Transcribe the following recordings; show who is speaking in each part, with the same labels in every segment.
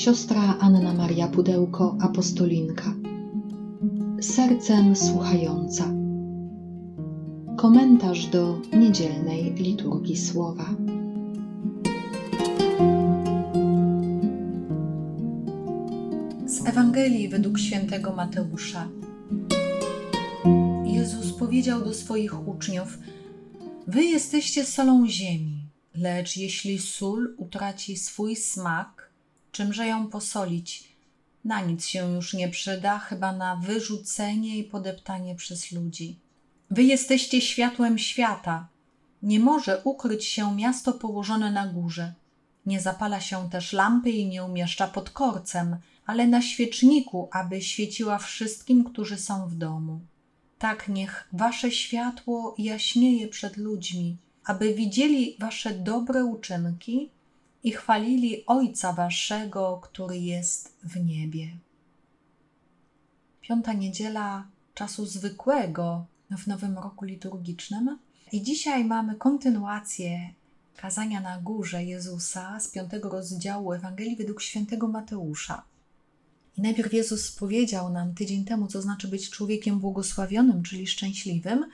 Speaker 1: siostra Anna Maria Pudełko, apostolinka. Sercem słuchająca. Komentarz do niedzielnej liturgii słowa.
Speaker 2: Z Ewangelii według świętego Mateusza. Jezus powiedział do swoich uczniów: Wy jesteście solą ziemi, lecz jeśli sól utraci swój smak, czymże ją posolić. Na nic się już nie przyda, chyba na wyrzucenie i podeptanie przez ludzi. Wy jesteście światłem świata. Nie może ukryć się miasto położone na górze. Nie zapala się też lampy i nie umieszcza pod korcem, ale na świeczniku, aby świeciła wszystkim, którzy są w domu. Tak niech wasze światło jaśnieje przed ludźmi, aby widzieli wasze dobre uczynki i chwalili Ojca Waszego, który jest w niebie. Piąta niedziela czasu zwykłego w nowym roku liturgicznym. I dzisiaj mamy kontynuację kazania na górze Jezusa z piątego rozdziału Ewangelii według świętego Mateusza. I najpierw Jezus powiedział nam tydzień temu, co znaczy być człowiekiem błogosławionym, czyli szczęśliwym,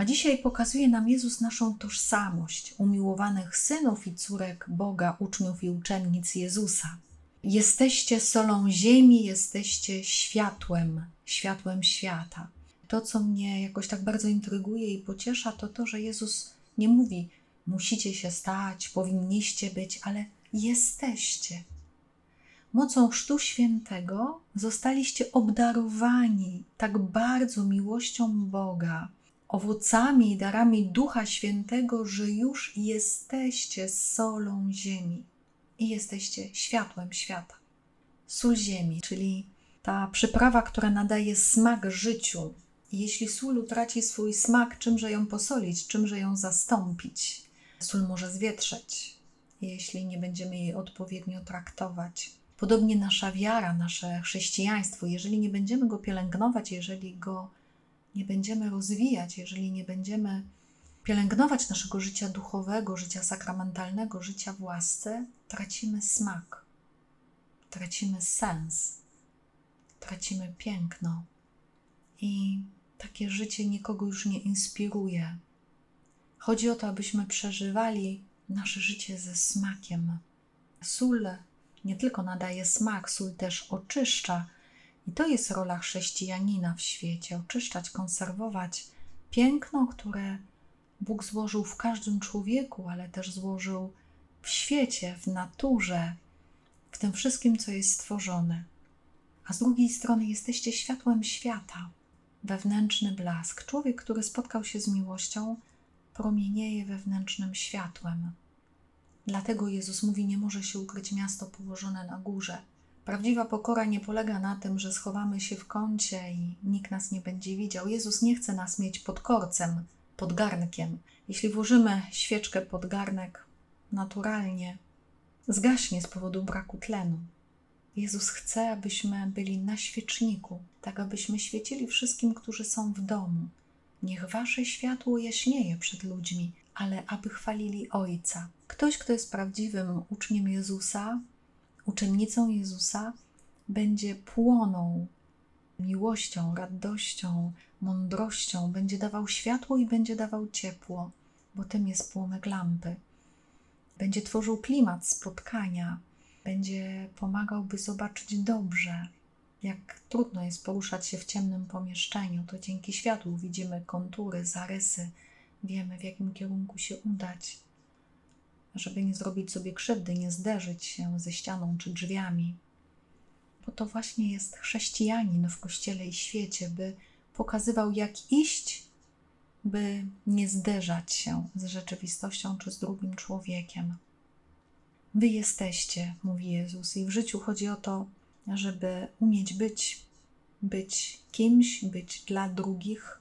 Speaker 2: a dzisiaj pokazuje nam Jezus naszą tożsamość, umiłowanych synów i córek Boga, uczniów i uczennic Jezusa. Jesteście solą ziemi, jesteście światłem, światłem świata. To, co mnie jakoś tak bardzo intryguje i pociesza, to to, że Jezus nie mówi, musicie się stać, powinniście być, ale jesteście. Mocą Chrztu Świętego zostaliście obdarowani tak bardzo miłością Boga, owocami i darami Ducha Świętego, że już jesteście solą ziemi i jesteście światłem świata. Sól ziemi, czyli ta przyprawa, która nadaje smak życiu. jeśli sól utraci swój smak, czymże ją posolić, czymże ją zastąpić? Sól może zwietrzeć, jeśli nie będziemy jej odpowiednio traktować. Podobnie nasza wiara, nasze chrześcijaństwo, jeżeli nie będziemy go pielęgnować, jeżeli go nie będziemy rozwijać, jeżeli nie będziemy pielęgnować naszego życia duchowego, życia sakramentalnego, życia w łasce, tracimy smak, tracimy sens, tracimy piękno. I takie życie nikogo już nie inspiruje. Chodzi o to, abyśmy przeżywali nasze życie ze smakiem. Sól nie tylko nadaje smak, sól też oczyszcza i to jest rola chrześcijanina w świecie oczyszczać, konserwować piękno, które Bóg złożył w każdym człowieku, ale też złożył w świecie, w naturze, w tym wszystkim, co jest stworzone. A z drugiej strony jesteście światłem świata, wewnętrzny blask. Człowiek, który spotkał się z miłością, promienieje wewnętrznym światłem. Dlatego Jezus mówi: Nie może się ukryć miasto położone na górze. Prawdziwa pokora nie polega na tym, że schowamy się w kącie i nikt nas nie będzie widział. Jezus nie chce nas mieć pod korcem, pod garnkiem. Jeśli włożymy świeczkę pod garnek, naturalnie zgaśnie z powodu braku tlenu. Jezus chce, abyśmy byli na świeczniku, tak abyśmy świecili wszystkim, którzy są w domu. Niech wasze światło jaśnieje przed ludźmi, ale aby chwalili Ojca. Ktoś, kto jest prawdziwym uczniem Jezusa, uczennicą Jezusa, będzie płonął miłością, radością, mądrością, będzie dawał światło i będzie dawał ciepło, bo tym jest płomyk lampy. Będzie tworzył klimat spotkania, będzie pomagał, by zobaczyć dobrze. Jak trudno jest poruszać się w ciemnym pomieszczeniu, to dzięki światłu widzimy kontury, zarysy, wiemy w jakim kierunku się udać żeby nie zrobić sobie krzywdy, nie zderzyć się ze ścianą czy drzwiami. Bo to właśnie jest chrześcijanin w kościele i świecie, by pokazywał, jak iść, by nie zderzać się z rzeczywistością czy z drugim człowiekiem. Wy jesteście, mówi Jezus, i w życiu chodzi o to, żeby umieć być, być kimś, być dla drugich.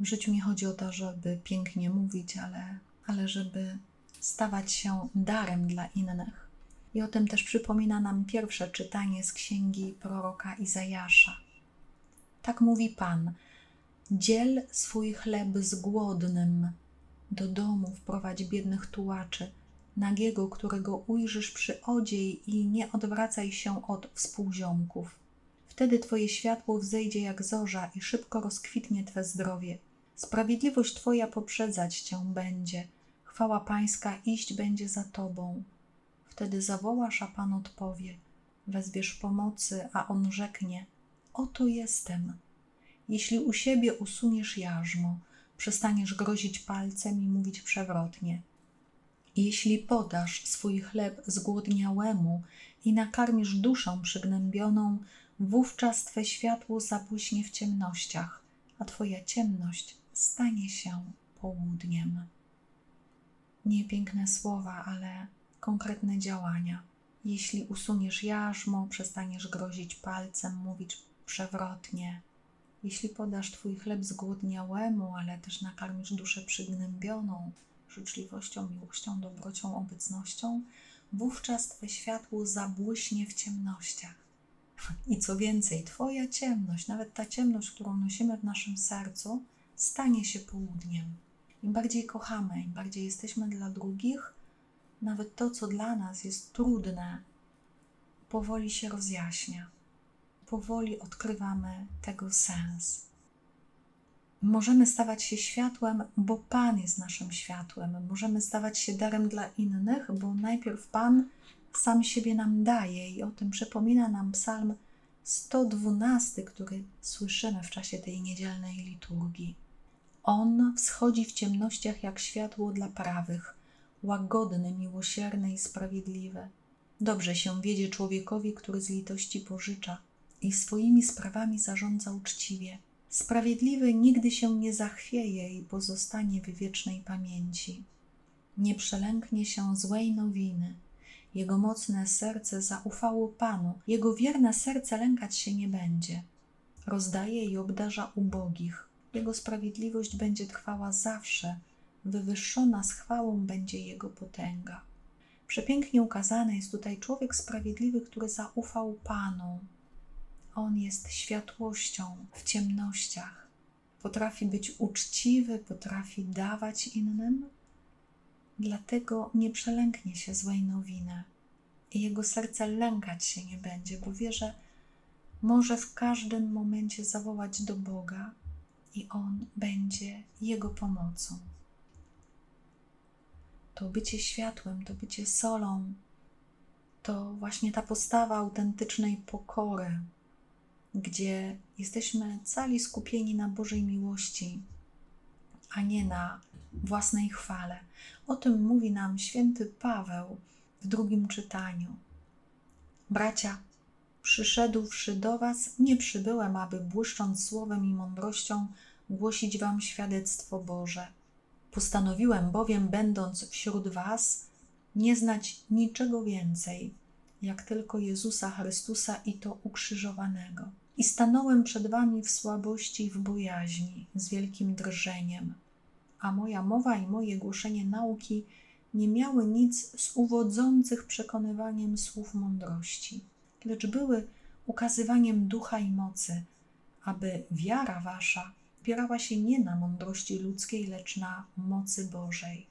Speaker 2: W życiu nie chodzi o to, żeby pięknie mówić, ale, ale żeby stawać się darem dla innych. I o tym też przypomina nam pierwsze czytanie z księgi proroka Izajasza. Tak mówi Pan: Dziel swój chleb z głodnym, do domu wprowadź biednych tułaczy, nagiego, którego ujrzysz przy odziej i nie odwracaj się od współziomków. Wtedy Twoje światło wzejdzie jak zorza i szybko rozkwitnie Twe zdrowie. Sprawiedliwość Twoja poprzedzać Cię będzie, chwała Pańska iść będzie za Tobą. Wtedy zawołasz, a Pan odpowie. Wezwiesz pomocy, a On rzeknie: Oto jestem. Jeśli u siebie usuniesz jarzmo, przestaniesz grozić palcem i mówić przewrotnie. Jeśli podasz swój chleb zgłodniałemu i nakarmisz duszę przygnębioną, wówczas Twe światło zabłyśnie w ciemnościach, a Twoja ciemność stanie się południem. Nie piękne słowa, ale konkretne działania. Jeśli usuniesz jarzmo, przestaniesz grozić palcem, mówić przewrotnie. Jeśli podasz Twój chleb zgłodniałemu, ale też nakarmisz duszę przygnębioną, życzliwością, miłością, dobrocią, obecnością, wówczas Twe światło zabłyśnie w ciemnościach. I co więcej, Twoja ciemność, nawet ta ciemność, którą nosimy w naszym sercu, stanie się południem. Im bardziej kochamy, im bardziej jesteśmy dla drugich, nawet to, co dla nas jest trudne, powoli się rozjaśnia. Powoli odkrywamy tego sens. Możemy stawać się światłem, bo Pan jest naszym światłem. Możemy stawać się darem dla innych, bo najpierw Pan sam siebie nam daje i o tym przypomina nam Psalm 112, który słyszymy w czasie tej niedzielnej liturgii. On wschodzi w ciemnościach jak światło dla prawych, łagodny, miłosierny i sprawiedliwy. Dobrze się wiedzie człowiekowi, który z litości pożycza i swoimi sprawami zarządza uczciwie. Sprawiedliwy nigdy się nie zachwieje i pozostanie w wiecznej pamięci. Nie przelęknie się złej nowiny. Jego mocne serce zaufało Panu, jego wierne serce lękać się nie będzie. Rozdaje i obdarza ubogich. Jego sprawiedliwość będzie trwała zawsze, wywyższona z chwałą będzie jego potęga. Przepięknie ukazany jest tutaj człowiek sprawiedliwy, który zaufał Panu, on jest światłością w ciemnościach. Potrafi być uczciwy, potrafi dawać innym, dlatego nie przelęknie się złej nowiny i jego serce lękać się nie będzie, bo wie, że może w każdym momencie zawołać do Boga i On będzie jego pomocą. To bycie światłem, to bycie solą, to właśnie ta postawa autentycznej pokory, gdzie jesteśmy cali skupieni na Bożej miłości, a nie na własnej chwale. O tym mówi nam święty Paweł w drugim czytaniu. Bracia, przyszedłszy do Was, nie przybyłem, aby błyszcząc słowem i mądrością głosić Wam świadectwo Boże. Postanowiłem bowiem, będąc wśród Was, nie znać niczego więcej, jak tylko Jezusa Chrystusa i to ukrzyżowanego i stanąłem przed wami w słabości i w bojaźni, z wielkim drżeniem. A moja mowa i moje głoszenie nauki nie miały nic z uwodzących przekonywaniem słów mądrości, lecz były ukazywaniem ducha i mocy, aby wiara wasza opierała się nie na mądrości ludzkiej, lecz na mocy Bożej.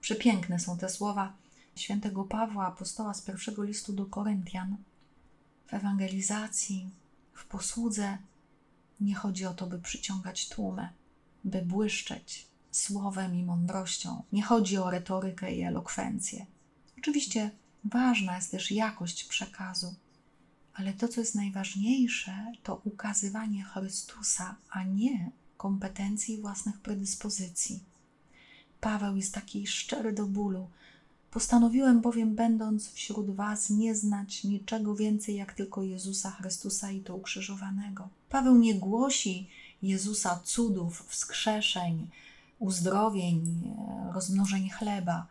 Speaker 2: Przepiękne są te słowa świętego Pawła, apostoła z pierwszego listu do Koryntian. W ewangelizacji w posłudze nie chodzi o to, by przyciągać tłumy, by błyszczeć słowem i mądrością. Nie chodzi o retorykę i elokwencję. Oczywiście ważna jest też jakość przekazu, ale to, co jest najważniejsze, to ukazywanie Chrystusa, a nie kompetencji własnych predyspozycji. Paweł jest taki szczery do bólu, Postanowiłem bowiem, będąc wśród Was, nie znać niczego więcej jak tylko Jezusa Chrystusa i to ukrzyżowanego. Paweł nie głosi Jezusa cudów, wskrzeszeń, uzdrowień, rozmnożeń chleba.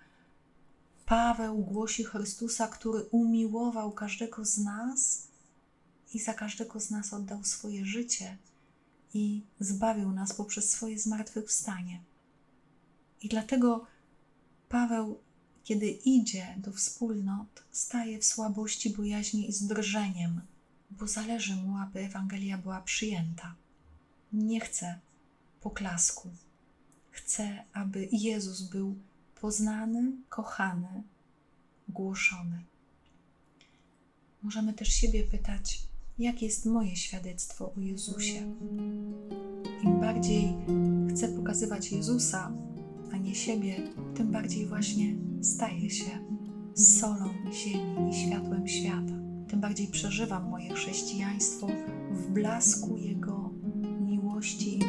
Speaker 2: Paweł głosi Chrystusa, który umiłował każdego z nas i za każdego z nas oddał swoje życie i zbawił nas poprzez swoje zmartwychwstanie. I dlatego Paweł kiedy idzie do wspólnot, staje w słabości, bojaźni i zdrżeniem, bo zależy mu, aby Ewangelia była przyjęta. Nie chce poklasku. Chce, aby Jezus był poznany, kochany, głoszony. Możemy też siebie pytać, jakie jest moje świadectwo o Jezusie. Im bardziej chcę pokazywać Jezusa, a nie siebie, tym bardziej właśnie staję się solą ziemi i światłem świata. Tym bardziej przeżywam moje chrześcijaństwo w blasku Jego miłości i